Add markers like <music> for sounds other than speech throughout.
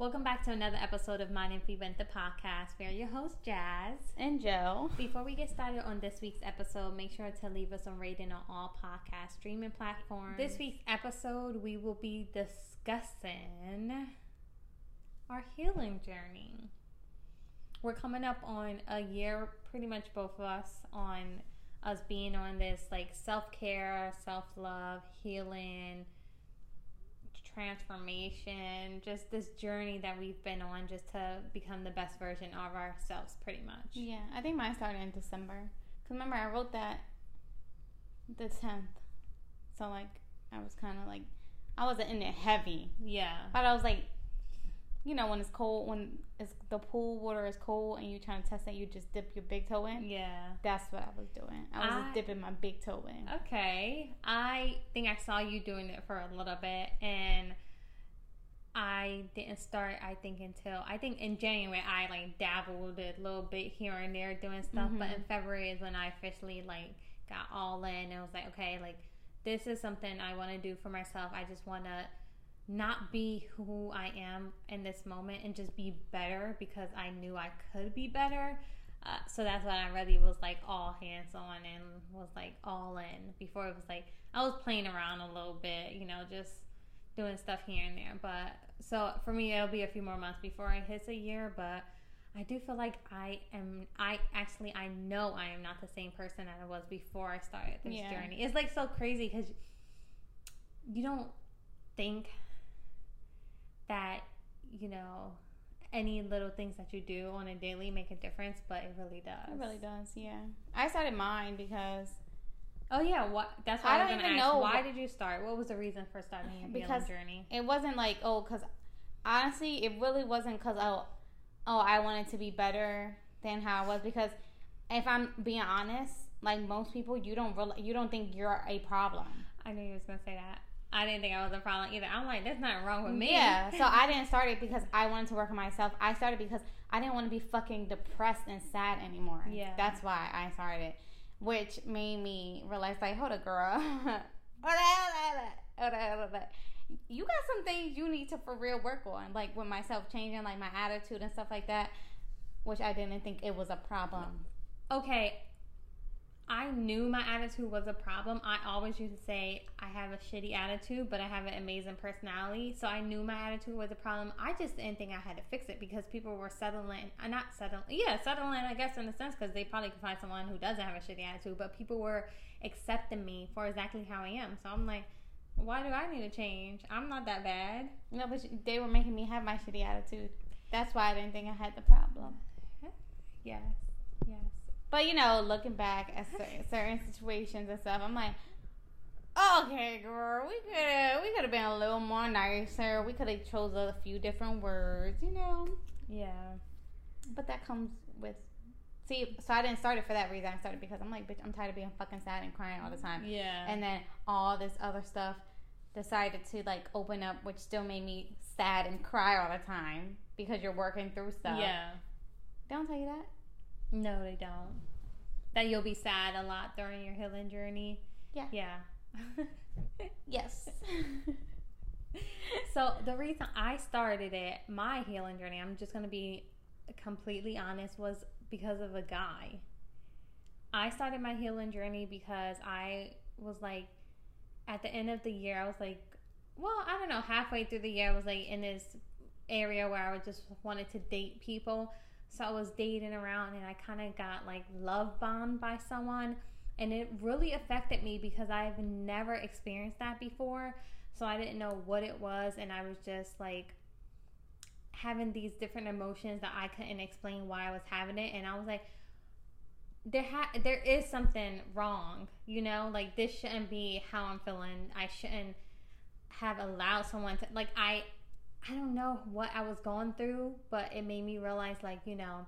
Welcome back to another episode of Mind If We Vent the podcast. We are your hosts, Jazz and Joe. Before we get started on this week's episode, make sure to leave us a rating on all podcast streaming platforms. This week's episode, we will be discussing our healing journey. We're coming up on a year, pretty much both of us, on us being on this like self care, self love, healing transformation, just this journey that we've been on just to become the best version of ourselves, pretty much. Yeah, I think mine started in December. Because remember, I wrote that the 10th. So, like, I was kind of like, I wasn't in it heavy. Yeah. But I was like, you know, when it's cold, when it's the pool water is cold and you're trying to test it, you just dip your big toe in. Yeah. That's what I was doing. I was I, just dipping my big toe in. Okay. I think I saw you doing it for a little bit and I didn't start I think until I think in January I like dabbled a little bit here and there doing stuff, mm-hmm. but in February is when I officially like got all in and was like, okay, like this is something I want to do for myself. I just want to not be who I am in this moment and just be better because I knew I could be better. Uh, so that's when I really was like all hands on and was like all in. Before it was like I was playing around a little bit, you know, just doing stuff here and there. But so for me, it'll be a few more months before it hits a year. But I do feel like I am. I actually I know I am not the same person that I was before I started this yeah. journey. It's like so crazy because you don't think that you know any little things that you do on a daily make a difference, but it really does. It really does, yeah. I started mine because. Oh yeah, what? That's why I, I don't even ask, know. Why did you start? What was the reason for starting your because journey? It wasn't like oh, because honestly, it really wasn't because oh, oh, I wanted to be better than how I was. Because if I'm being honest, like most people, you don't really, you don't think you're a problem. I knew you was gonna say that. I didn't think I was a problem either. I'm like, there's nothing wrong with me. Yeah. So <laughs> I didn't start it because I wanted to work on myself. I started because I didn't want to be fucking depressed and sad anymore. Yeah. That's why I started, which made me realize, like, hold a girl. you got some things you need to for real work on, like with myself changing, like my attitude and stuff like that, which I didn't think it was a problem. Okay, I knew my attitude was a problem. I always used to say I have a shitty attitude, but I have an amazing personality. So I knew my attitude was a problem. I just didn't think I had to fix it because people were settling, uh, not settling, yeah, settling, I guess, in a sense, because they probably could find someone who doesn't have a shitty attitude, but people were accepting me for exactly how I am. So I'm like, why do I need to change? I'm not that bad. No, but they were making me have my shitty attitude. That's why I didn't think I had the problem. Yes, yes. But you know, looking back at certain, situations and stuff, I'm like, okay, girl, we could have we could have been a little more nicer. We could have chose a few different words, you know. Yeah. But that comes with see. So I didn't start it for that reason. I started because I'm like, bitch, I'm tired of being fucking sad and crying all the time. Yeah. And then all this other stuff decided to like open up, which still made me sad and cry all the time because you're working through stuff. Yeah. Don't tell you that. No, they don't. That you'll be sad a lot during your healing journey. Yeah. Yeah. <laughs> yes. <laughs> so the reason I started it, my healing journey, I'm just gonna be completely honest, was because of a guy. I started my healing journey because I was like, at the end of the year, I was like, well, I don't know, halfway through the year, I was like in this area where I just wanted to date people. So I was dating around and I kind of got like love bombed by someone. And it really affected me because I've never experienced that before. So I didn't know what it was. And I was just like having these different emotions that I couldn't explain why I was having it. And I was like, there ha- there is something wrong, you know, like this shouldn't be how I'm feeling. I shouldn't have allowed someone to like I I don't know what I was going through, but it made me realize, like, you know,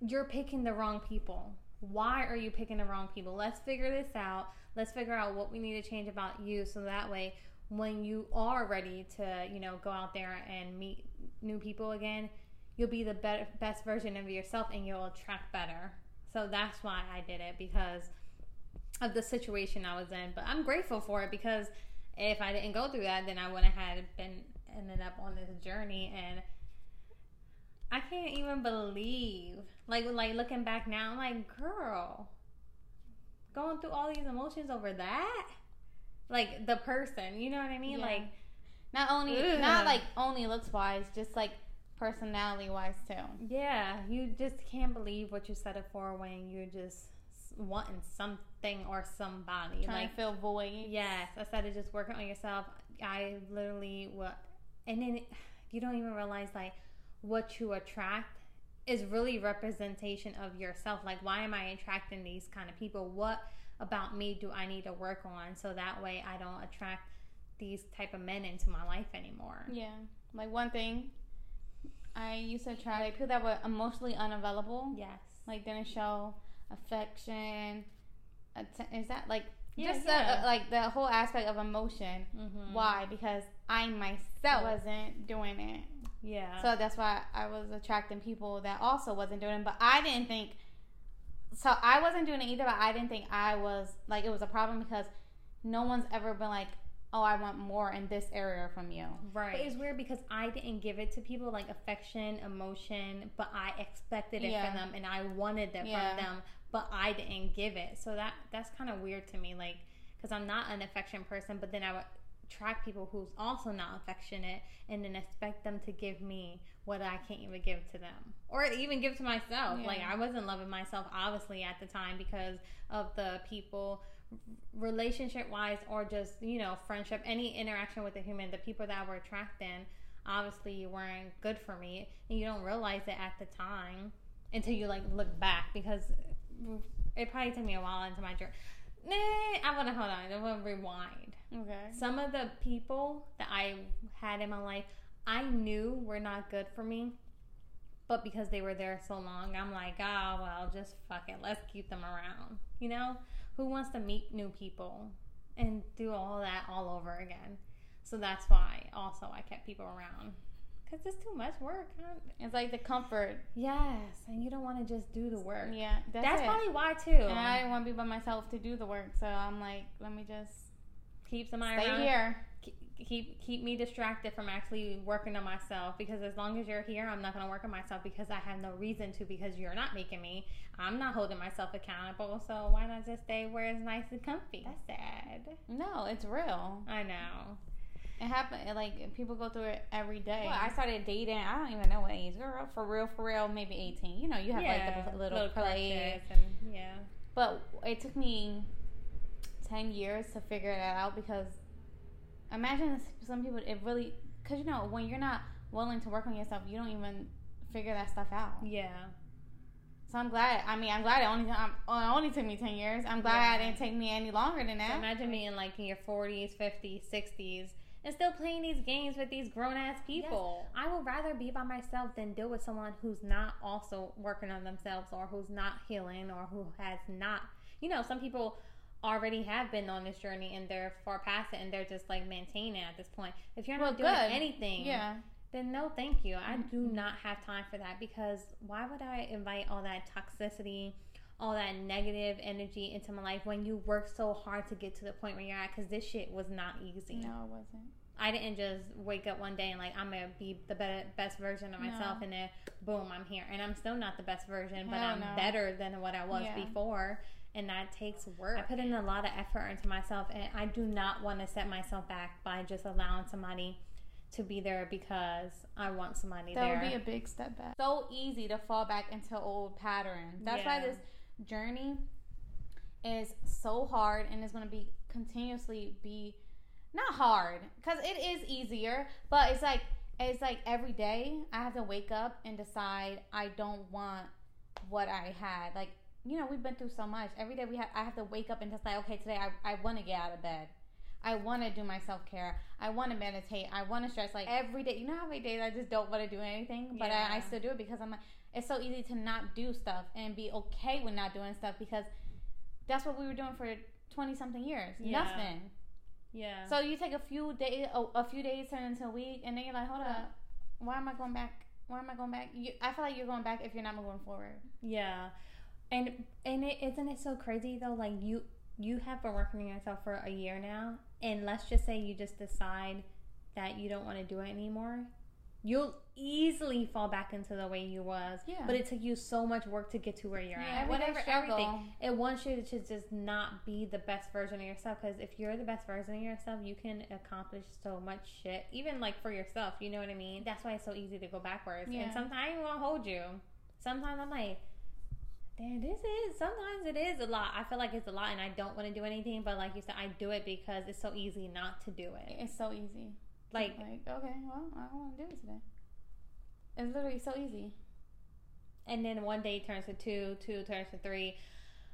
you're picking the wrong people. Why are you picking the wrong people? Let's figure this out. Let's figure out what we need to change about you so that way when you are ready to, you know, go out there and meet new people again, you'll be the best version of yourself and you'll attract better. So that's why I did it because of the situation I was in. But I'm grateful for it because if I didn't go through that, then I wouldn't have been ended up on this journey and I can't even believe like like looking back now I'm like girl going through all these emotions over that like the person you know what I mean Yeah. like Not only, Ugh. not like only looks wise, just like personality wise too. yeah you just can't believe what you set it for when you're just wanting something or somebody Trying like to fill void. Yes, instead of just working on yourself, I literally what, and then you don't even realize like what you attract is really representation of yourself. Like, why am I attracting these kind of people? What about me do I need to work on so that way I don't attract these type of men into my life anymore? Yeah. Like one thing, I used to attract like people that were emotionally unavailable. Yes. Like didn't show affection. atten- Is that like Yeah, just yeah. The, like the whole aspect of emotion? Mm-hmm. Why? Because I myself wasn't doing it. Yeah. So that's why I was attracting people that also wasn't doing it. But I didn't think. So I wasn't doing it either. But I didn't think I was like it was a problem because no one's ever been like, "Oh, I want more in this area from you." Right. But it's weird because I didn't give it to people like affection, emotion, but I expected it Yeah. from them and I wanted it Yeah. from them, but I didn't give it. So that that's kind of weird to me, like because I'm not an affection person, but then I would attract people who's also not affectionate and then expect them to give me what I can't even give to them or even give to myself. Yeah. Like I wasn't loving myself obviously at the time because of the people relationship wise or just you know friendship any interaction with a human the people that were attracting obviously weren't good for me. And you don't realize it at the time until you like look back because it probably took me a while into my journey nah, i want to hold on i want to rewind. Okay. some of the people that i had in my life i knew were not good for me but because they were there so long i'm like oh well just fuck it let's keep them around you know who wants to meet new people and do all that all over again so that's why also i kept people around because it's too much work huh? It's like the comfort. yes and you don't want to just do the work Yeah, that's, that's, probably why too and I didn't want to be by myself to do the work, so I'm like, let me just keep somebody stay around here. Keep keep keep me distracted from actually working on myself because as long as you're here I'm not going to work on myself because I have no reason to because you're not making me I'm not holding myself accountable so why not just stay where it's nice and comfy that's sad No, it's real. I know It happened. Like people go through it every day. Well, I started dating. I don't even know what age. Girl, for real, for real, maybe eighteen. You know, you have like the little, play. and yeah But it took me ten years to figure that out because imagine some people. It really because you know when you're not willing to work on yourself, you don't even figure that stuff out. yeah So I'm glad. I mean, I'm glad it only it only took me ten years. I'm glad Yeah. it didn't take me any longer than that. so imagine being like in your 40s 50s 60s and still playing these games with these grown-ass people I would rather be by myself than deal with someone who's not also working on themselves or who's not healing or who has not, you know, some people already have been on this journey and they're far past it and they're just like maintaining at this point. If you're Well, not doing good. anything, yeah, then no, thank you. I do Mhm. not have time for that because why would I invite all that toxicity, all that negative energy into my life when you work so hard to get to the point where you're at? Because this shit was not easy. no, it wasn't. I didn't just wake up one day and like I'm gonna be the be- best version of myself, No. and then boom, I'm here. And I'm still not the best version, but I'm better than what I was Yeah. before. And that takes work. I put in a lot of effort into myself, and I do not want to set myself back by just allowing somebody to be there because I want somebody That there. That would be a big step back. So easy to fall back into old patterns. That's why this journey is so hard and it's going to be continuously be not hard because it is easier, but it's like it's like every day I have to wake up and decide I don't want what I had. Like you know, we've been through so much. Every day we have I have to wake up and decide, okay, today I, I want to get out of bed. I want to do my self care. I want to meditate. I want to stretch. Like every day, you know how many days I just don't want to do anything, but I, I still do it because I'm like, it's so easy to not do stuff and be okay with not doing stuff because that's what we were doing for twenty something years. Yeah. Nothing. yeah. So you take a few days, a, a few days turn into a week, and then you're like, hold up, why am I going back? Why am I going back? You, I feel like you're going back if you're not moving forward. Yeah, and and it isn't it so crazy though? Like you you have been working on yourself for a year now, and let's just say you just decide that you don't want to do it anymore, you'll easily fall back into the way you was. Yeah. But it took you so much work to get to where you're Yeah, at. Whatever, struggle. everything. It wants you to just not be the best version of yourself. Because if you're the best version of yourself, you can accomplish so much shit. Even like for yourself, you know what I mean? That's why it's so easy to go backwards. Yeah. And sometimes it won't hold you. Sometimes I'm like, damn, this is, sometimes it is a lot. I feel like it's a lot and I don't want to do anything. But like you said, I do it because it's so easy not to do it. It's so easy. Like, Like, okay, well, I don't want to do it today. It's literally so easy. and then one day turns to two, two turns to three.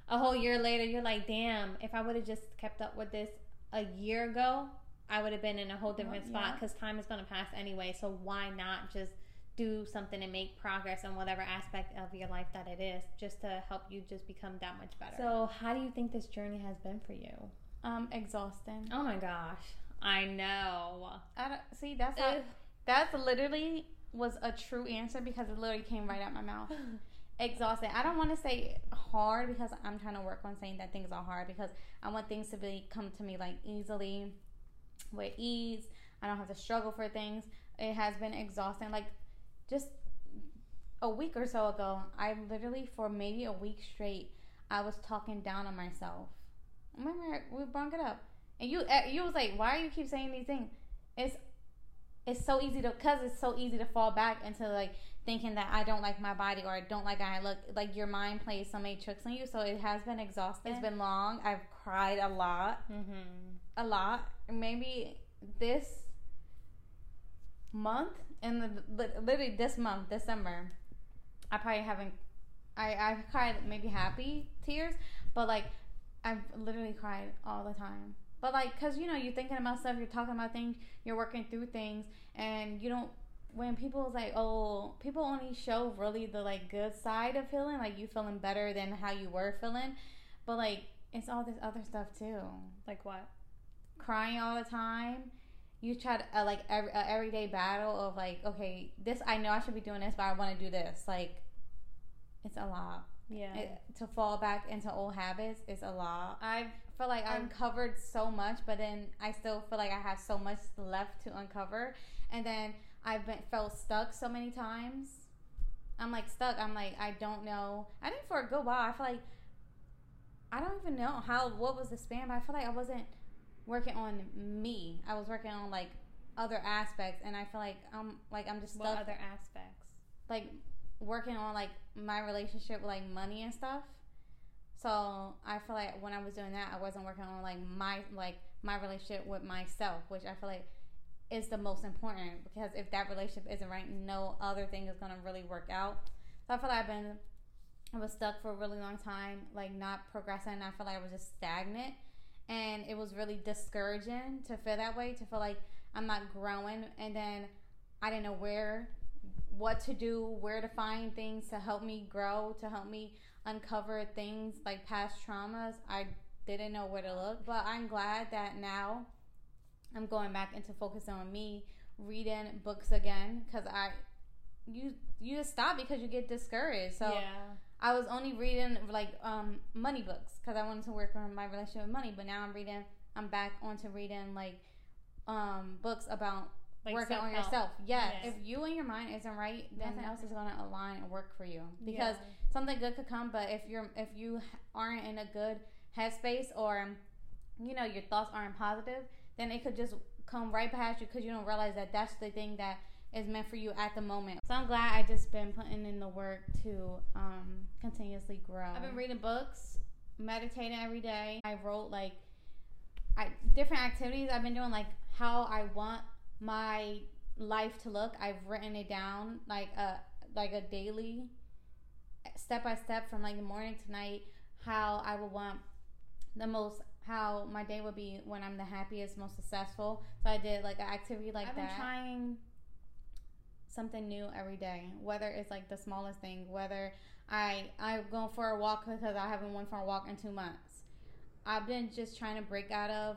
A whole year later, you're like, damn, if I would have just kept up with this a year ago, I would have been in a whole different Yeah. spot because time is going to pass anyway. So why not just do something and make progress in whatever aspect of your life that it is, just to help you just become that much better. So, how do you think this journey has been for you? Um, exhausting. Oh my gosh, I know. I don't, see, that's how, that's literally was a true answer because it literally came right out my mouth. <laughs> Exhausting. I don't want to say hard because I'm trying to work on saying that things are hard because I want things to be come to me like easily, with ease. I don't have to struggle for things. It has been exhausting. Like just a week or so ago, I literally for maybe a week straight, I was talking down on myself. Remember we brought it up, and you eh, you was like, "Why do you keep saying these things?" It's it's so easy to because it's so easy to fall back into like thinking that I don't like my body or I don't like how I look. Like your mind plays so many tricks on you, so it has been exhausting. It's been long. I've cried a lot, Mm-hmm. a lot. Maybe this month and the, literally this month, December, I probably haven't. I I've cried maybe happy tears, but like I've literally cried all the time. But like, cause you know, you're thinking about stuff, you're talking about things, you're working through things, and you don't. When people's like, oh, people only show really the like good side of feeling, like you feeling better than how you were feeling, but like it's all this other stuff too Like what? crying all the time. You try to uh, like every uh, everyday battle of like, okay, this I know I should be doing this, but I want to do this. Like, it's a lot. Yeah. It, to fall back into old habits is a lot. I feel like I've uncovered so much, but then I still feel like I have so much left to uncover. And then I've been felt stuck so many times. I'm like stuck. I'm like I don't know. I think for a good while I feel like I don't even know how what was the span, but I feel like I wasn't working on me. I was working on like other aspects, and I feel like I'm like I'm just stuck what other aspects? like working on like my relationship with like money and stuff. So I feel like when I was doing that, I wasn't working on like my like my relationship with myself, which I feel like is the most important because if that relationship isn't right, no other thing is gonna really work out. So I feel like I've been I was stuck for a really long time, like not progressing. I feel like I was just stagnant, and it was really discouraging to feel that way. To feel like I'm not growing, and then I didn't know where what to do, where to find things to help me grow, to help me uncover things like past traumas. I didn't know where to look, but I'm glad that now I'm going back into focusing on me, reading books again because I you you just stop because you get discouraged. So yeah. I was only reading like um money books because I wanted to work on my relationship with money, but now I'm reading. I'm back onto reading like um books about Like working on yourself. Yeah, Yes. if you and your mind isn't right, nothing else is gonna align and work for you because Yeah. something good could come. But if you're if you aren't in a good headspace or you know your thoughts aren't positive, then it could just come right past you because you don't realize that that's the thing that is meant for you at the moment. So I'm glad I just been putting in the work to um, continuously grow. I've been reading books, meditating every day. I wrote like I different activities I've been doing, like how I want my life to look. I've written it down like a like a daily step by step from like the morning to night how I would want the most how my day would be when I'm the happiest, most successful. So I did like an activity like that. I've been trying something new every day, whether it's like the smallest thing, whether I I go for a walk because I haven't went for a walk in two months. I've been just trying to break out of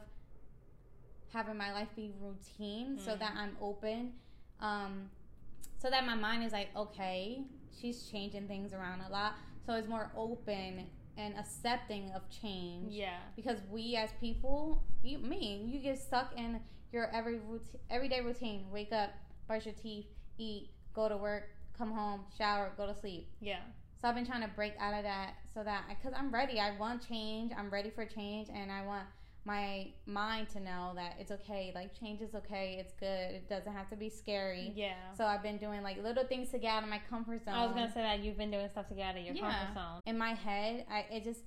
having my life be routine so Mm. that I'm open. Um, so that my mind is like, okay, she's changing things around a lot. So it's more open and accepting of change Yeah. because we as people, you, me, you get stuck in your every routine, everyday routine. Wake up, brush your teeth, eat, go to work, come home, shower, go to sleep. Yeah. So I've been trying to break out of that so that because I'm ready. I want change. I'm ready for change, and I want my mind to know that it's okay. Like change is okay. It's good. It doesn't have to be scary. Yeah. So I've been doing like little things to get out of my comfort zone. I was gonna say that you've been doing stuff to get out of your Yeah. comfort zone. in my head, I it just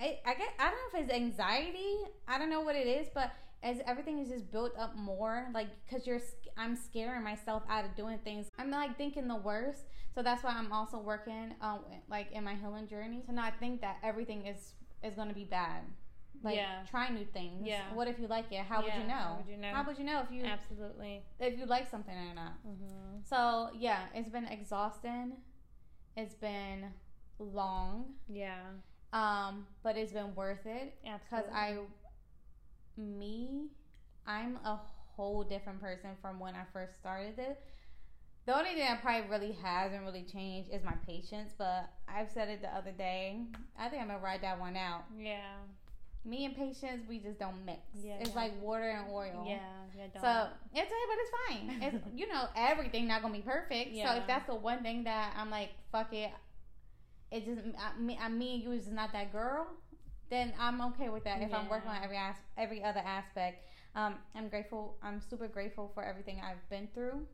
I I get I don't know if it's anxiety. I don't know what it is, but as everything is just built up more, like because you're I'm scaring myself out of doing things. I'm like thinking the worst. So that's why I'm also working um like in my healing journey to not think that everything is is gonna be bad. Like Yeah. try new things. Yeah. What if you like it? How would you know? how would you know? How would you know if you Absolutely. if you like something or not? Mm-hmm. So yeah, it's been exhausting. It's been long. Yeah. Um, but it's been worth it because I, me, I'm a whole different person from when I first started it. The only thing that probably really hasn't really changed is my patience, but I've said it the other day. I think I'm gonna ride that one out. Yeah. Me and patience, we just don't mix. Yeah. It's like water and oil. Yeah. Yeah. Don't. So it's okay, but it's fine. <laughs> It's you know everything not gonna be perfect. Yeah. So if that's the one thing that I'm like, fuck it, it just I, me, I, me and you is not that girl. Then I'm okay with that. If I'm working on every as, every other aspect, um, I'm grateful. I'm super grateful for everything I've been through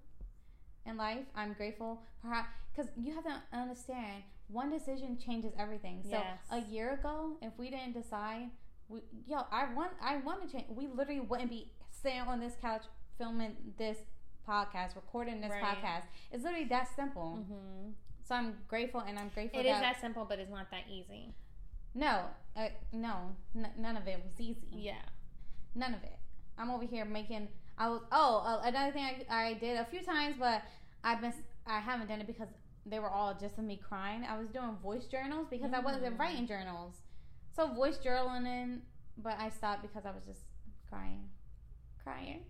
in life. I'm grateful how because you have to understand one decision changes everything. So Yes. a year ago, if we didn't decide, we, yo, I want I want to change. We literally wouldn't be sitting on this couch filming this podcast, recording this Right. podcast. It's literally that simple. Mm-hmm. So I'm grateful, and I'm grateful It that, is that simple, but it's not that easy. No, uh, no, n- none of it was easy. Yeah. None of it. I'm over here making. I was. Oh, uh, another thing I, I did a few times, but I've been. I haven't done it because they were all just of me crying. I was doing voice journals because I wasn't Mm. writing journals. So voice journaling, but I stopped because I was just crying, crying.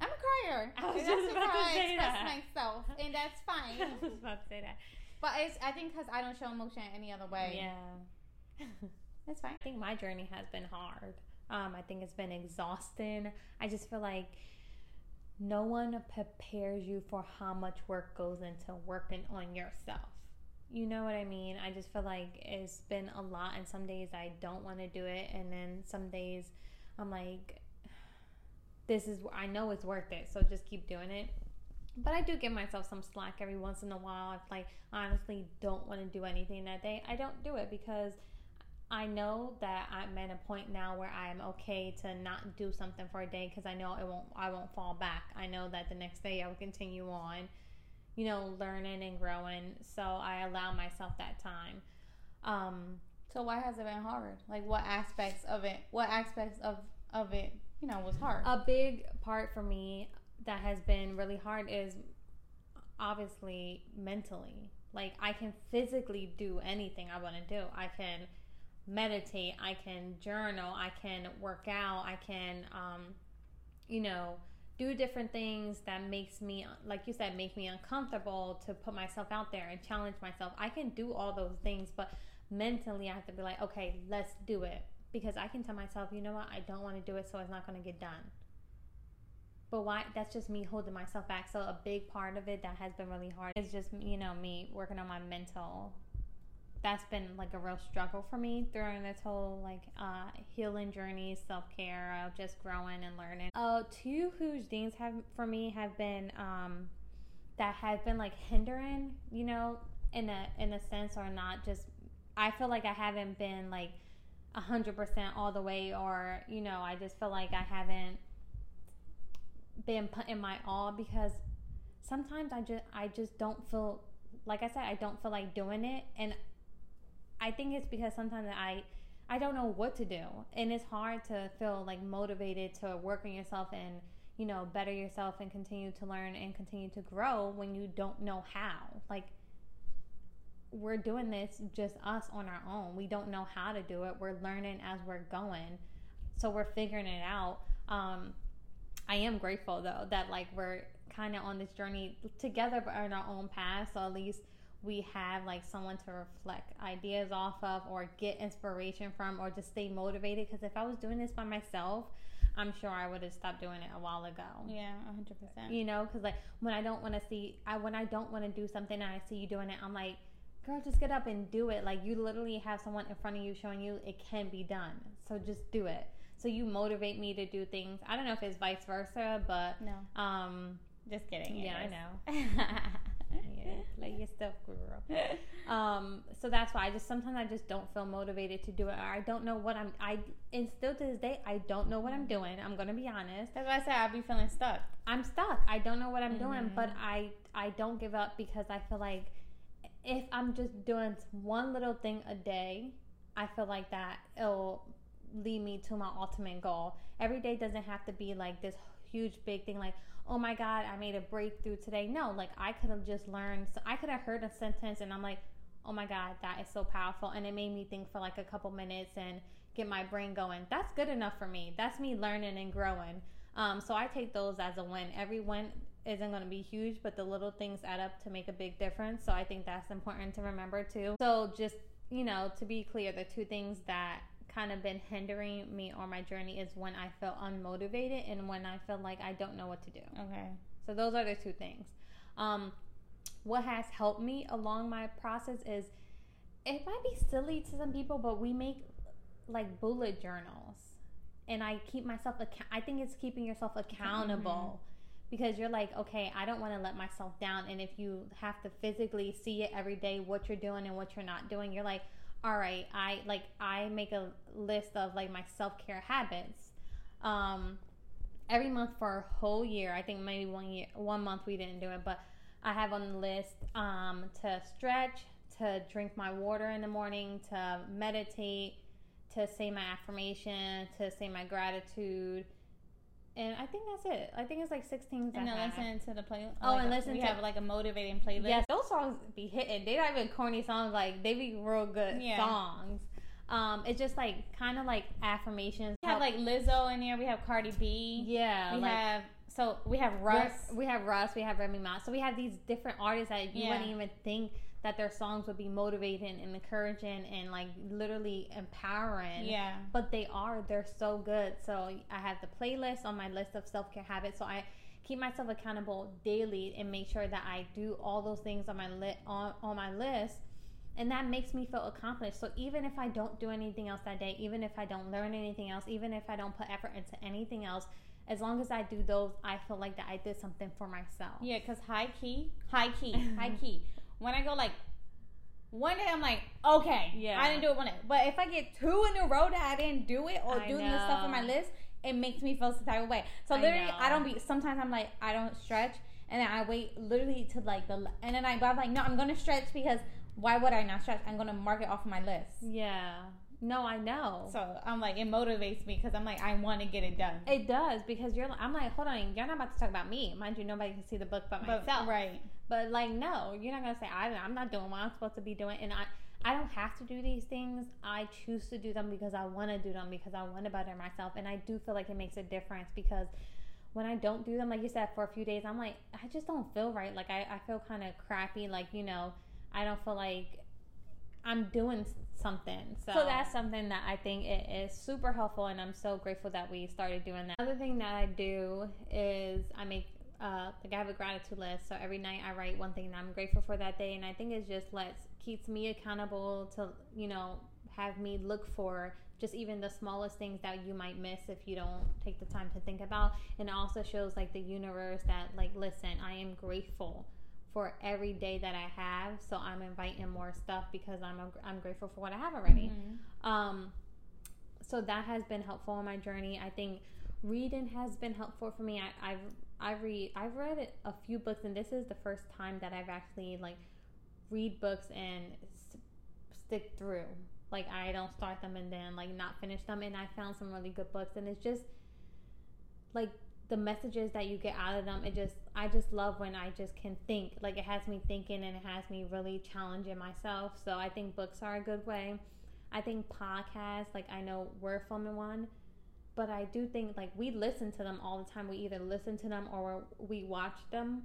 I'm a crier. I was just about to say express that. myself, and that's fine. <laughs> I was about to say that. But it's. I think because I don't show emotion any other way. Yeah. <laughs> it's fine. I think my journey has been hard. Um, I think it's been exhausting. I just feel like no one prepares you for how much work goes into working on yourself. You know what I mean? I just feel like it's been a lot, and some days I don't want to do it, and then some days I'm like, <sighs> this is, I know it's worth it, so just keep doing it. But I do give myself some slack every once in a while. If like honestly don't want to do anything that day, I don't do it because I know that I'm at a point now where I'm okay to not do something for a day because I know it won't I won't fall back. I know that the next day I will continue on, you know, learning and growing. So I allow myself that time. Um, So why has it been hard? Like what aspects of it? What aspects of of it, you know, was hard? a big part for me that has been really hard is obviously mentally. Like I can physically do anything I want to do. I can meditate, I can journal, I can work out, I can um you know, do different things that makes me like you said make me uncomfortable to put myself out there and challenge myself. I can do all those things, but mentally I have to be like, okay, let's do it because I can tell myself, you know what, I don't want to do it so it's not going to get done. But why? That's just me holding myself back. So a big part of it that has been really hard is just you know me working on my mental. That's been like a real struggle for me during this whole like uh, healing journey, self care, of just growing and learning. Uh, two huge things have for me have been um, that have been like hindering, you know, in a in a sense or not. Just I feel like I haven't been like hundred percent all the way, or you know, I just feel like I haven't been put in my all because sometimes I just I just don't feel like I said I don't feel like doing it. And I think it's because sometimes I I don't know what to do. And it's hard to feel like motivated to work on yourself and you know better yourself and continue to learn and continue to grow when you don't know how. Like we're doing this just us on our own. We don't know how to do it. We're learning as we're going. So we're figuring it out. Um I am grateful though that like we're kind of on this journey together but on our own path. So at least we have like someone to reflect ideas off of or get inspiration from or just stay motivated. Because if I was doing this by myself, I'm sure I would have stopped doing it a while ago. Yeah, hundred percent. You know, because like when I don't want to see, I when I don't want to do something and I see you doing it, I'm like, girl, just get up and do it. Like you literally have someone in front of you showing you it can be done. So just do it. So you motivate me to do things. I don't know if it's vice versa, but No, um, just kidding. yeah, I know. <laughs> yeah, play your stuff, girl. <laughs> Um, so that's why I just sometimes I just don't feel motivated to do it. Or I don't know what I'm. I and still to this day I don't know what I'm doing. I'm gonna be honest. That's why I said I'd be feeling stuck. I'm stuck. I don't know what I'm doing, Mhm. but I I don't give up because I feel like if I'm just doing one little thing a day, I feel like that it'll lead me to my ultimate goal. Every day doesn't have to be like this huge big thing like oh my god i made a breakthrough today. No like i could have just learned so i could have heard a sentence and i'm like oh my god that is so powerful. And it made me think for like a couple minutes and get my brain going. That's good enough for me. That's me learning and growing. Um, so i take those as a win. Every win isn't going to be huge but the little things add up to make a big difference. So i think that's important to remember too. So just you know to be clear the two things that kind of been hindering me on my journey is when i feel unmotivated and when i feel like i don't know what to do Okay. so those are the two things. Um, what has helped me along my process is it might be silly to some people, but we make like bullet journals, and I keep myself. Account- I think it's keeping yourself accountable. Because you're like, okay, I don't want to let myself down. And if you have to physically see it every day, what you're doing and what you're not doing, you're like, all right, I like, I make a list of like my self care habits. Um, every month for a whole year. I think maybe one year, one month we didn't do it, but I have on the list um, to stretch, to drink my water in the morning, to meditate, to say my affirmation, to say my gratitude, and I think that's it. I think it's like six things. And I then listen to the play. Oh, like and a- listen We to- have like a motivating playlist. Yes, those songs be hitting. They not even corny songs. Like they be real good Yeah. songs. Um, it's just like kind of like affirmations. We have like Lizzo in there. We have Cardi B. yeah, we like have so we have Russ. Russ. We have Russ. We have Remy Ma. So we have these different artists that you Yeah. wouldn't even think that their songs would be motivating and encouraging and like literally empowering. Yeah. But they are. They're so good. So I have the playlist on my list of self care habits. So I keep myself accountable daily and make sure that I do all those things on my li- on, on my list. And that makes me feel accomplished. So even if I don't do anything else that day, even if I don't learn anything else, even if I don't put effort into anything else, as long as I do those, I feel like that I did something for myself. Yeah, because high key, high key, <laughs> high key. When I go like one day, I'm like, okay, Yeah. I didn't do it one day. But if I get two in a row that I didn't do it or I doing the stuff on my list, it makes me feel some type of way. So literally, know. I, don't be. Sometimes I'm like, I don't stretch, and then I wait literally to like the, and then I, but I'm like, no, I'm gonna stretch because why would I not stretch? I'm gonna mark it off my list. Yeah. No, I know. So I'm like, it motivates me because I'm like, I want to get it done. It does because you're. I'm like, hold on, you're not about to talk about me, mind you. Nobody can see the book but But- myself, right? But like, no, you're not gonna say I, I'm not doing what I'm supposed to be doing, and I, I don't have to do these things. I choose to do them because I want to do them because I want to better myself, and I do feel like it makes a difference because when I don't do them, like you said, for a few days, I'm like, I just don't feel right. Like I, I feel kind of crappy. Like you know, I don't feel like I'm doing something. So, that's something that I think it is super helpful, and I'm so grateful that we started doing that. Another thing that I do is I make uh, like I have a gratitude list. So every night I write one thing that I'm grateful for that day, and I think it just lets keeps me accountable to you know have me look for just even the smallest things that you might miss if you don't take the time to think about and it also shows like the universe that like listen i am grateful for every day that i have so i'm inviting more stuff because i'm a, i'm grateful for what i have already Mhm. um, so that has been helpful on my journey. I think reading has been helpful for me. I, I've I read I've read a few books, and this is the first time that I've actually like read books and s- stick through. Like I don't start them and then like not finish them. And I found some really good books, and it's just like the messages that you get out of them. It just I just love when I just can think. Like it has me thinking and it has me really challenging myself. So I think books are a good way. I think podcasts, like I know we're filming one, but I do think like we listen to them all the time. We either listen to them or we watch them.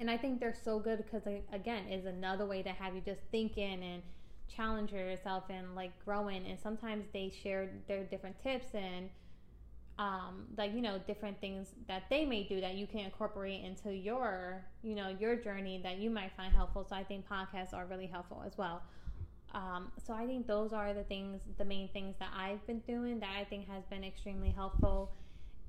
And I think they're so good because, again, is another way to have you just thinking and challenge yourself and like growing. And sometimes they share their different tips. And um, like you know different things that they may do that you can incorporate into your you know your journey that you might find helpful so i think podcasts are really helpful as well um, so i think those are the things the main things that i've been doing that i think has been extremely helpful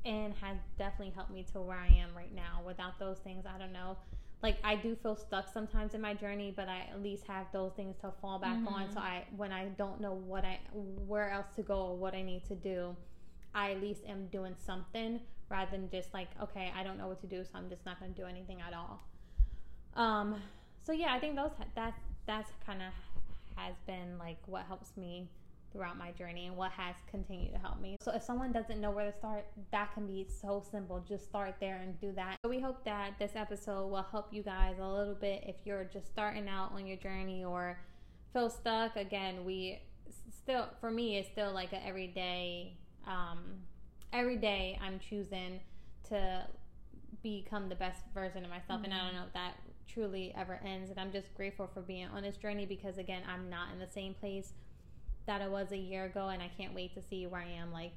and has definitely helped me to where i am right now without those things i don't know like I do feel stuck sometimes in my journey, but I at least have those things to fall back mm-hmm. on. So I, when I don't know what I, where else to go or what I need to do, I at least am doing something rather than just like, okay, I don't know what to do, so I'm just not going to do anything at all. Um, so yeah, I think those that that's kind of has been like what helps me throughout my journey and what has continued to help me. So if someone doesn't know where to start, that can be so simple. Just start there and do that. So we hope that this episode will help you guys a little bit if you're just starting out on your journey or feel stuck. Again, we still for me it's still like an everyday um every day I'm choosing to become the best version of myself mm-hmm. and I don't mm-hmm. know if that truly ever ends and I'm just grateful for being on this journey because again I'm not in the same place that I was a year ago, and I can't wait to see where I am like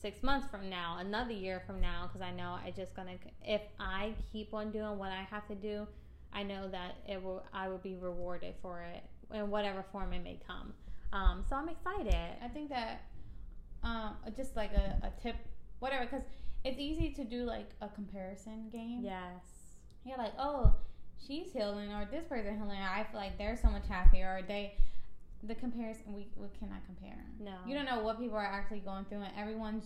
six months from now, another year from now, because I know I just gonna if I keep on doing what I have to do, I know that it will I will be rewarded for it in whatever form it may come. Um, so I'm excited. I think that um, just like a, a tip, whatever, because it's easy to do like a comparison game. Yes. You're like, oh, she's healing, or this person healing. I feel like they're so much happier, or they the comparison we, we cannot compare. No. You don't know what people are actually going through and everyone's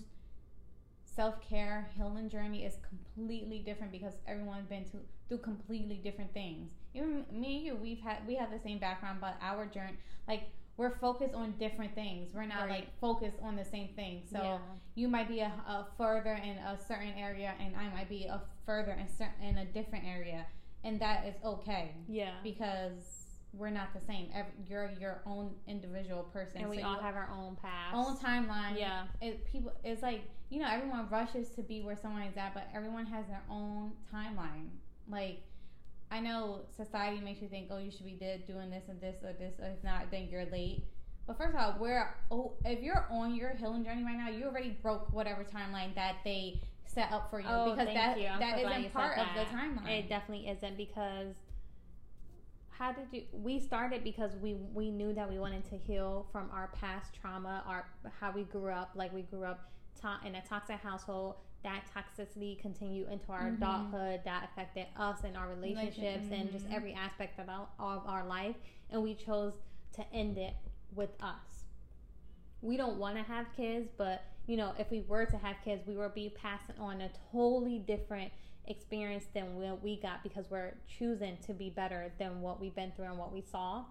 self-care healing journey is completely different because everyone's been to, through completely different things. Even me and you, we've had we have the same background, but our journey like we're focused on different things. We're not right. like focused on the same thing. So yeah. you might be a, a, further in a certain area, and I might be a further in, certain, in a different area, and that is okay. Yeah, because we're not the same. Every, you're your own individual person, and we so all have our own path, own timeline. Yeah, it, people. It's like you know, everyone rushes to be where someone is at, but everyone has their own timeline. Like, I know society makes you think, oh, you should be dead doing this and this or this. Or if not, then you're late. But first of all, where oh, if you're on your healing journey right now, you already broke whatever timeline that they set up for you oh, because that you. that isn't part of the timeline. It definitely isn't because how did you we started because we we knew that we wanted to heal from our past trauma our how we grew up like we grew up to, in a toxic household that toxicity continued into our mm-hmm. adulthood that affected us and our relationships mm-hmm. and just mm-hmm. every aspect of our, of our life and we chose to end it with us we don't want to have kids but you know if we were to have kids we would be passing on a totally different experience than what we got because we're choosing to be better than what we've been through and what we saw.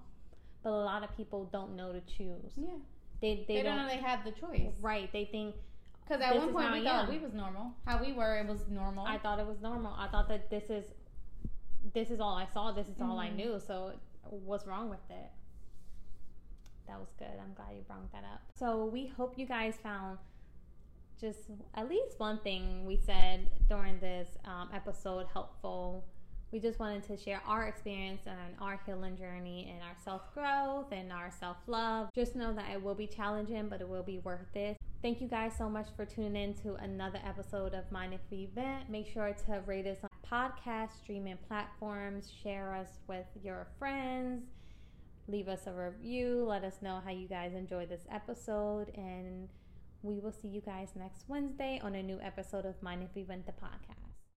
But a lot of people don't know to choose. Yeah. They, they, they don't, don't, know they have the choice. Right. They think. Because at one point we thought we was normal. How we were, it was normal. I thought it was normal. I thought that this is, this is all I saw. This is mm-hmm. all I mm-hmm. knew. So what's wrong with it? That was good. I'm glad you brought that up. So we hope you guys found just at least one thing we said during this um, episode helpful. We just wanted to share our experience and our healing journey and our self growth and our self love. Just know that it will be challenging, but it will be worth it. Thank you guys so much for tuning in to another episode of Mind If We Vent. Make sure to rate us on podcast streaming platforms, share us with your friends, leave us a review, let us know how you guys enjoy this episode, and we will see you guys next Wednesday on a new episode of Mind If We Vent the podcast.